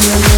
Yeah.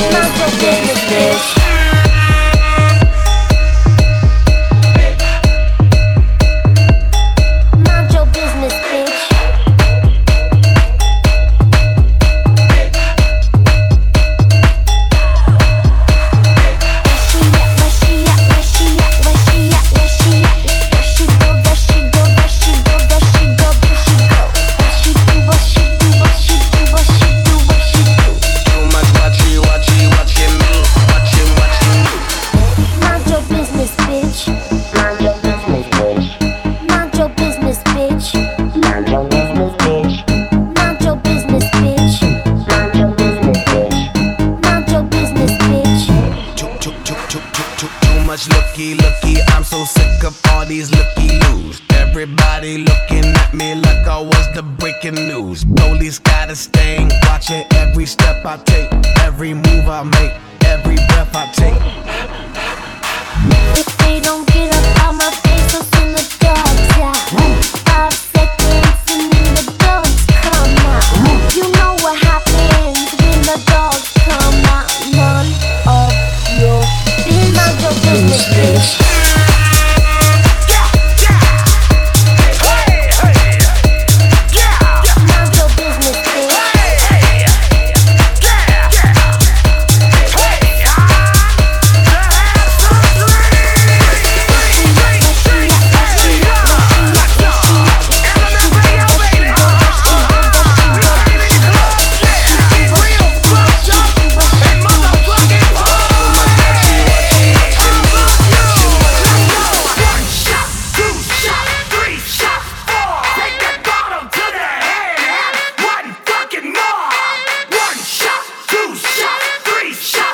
this? How broken is this? Bye. Shut shot!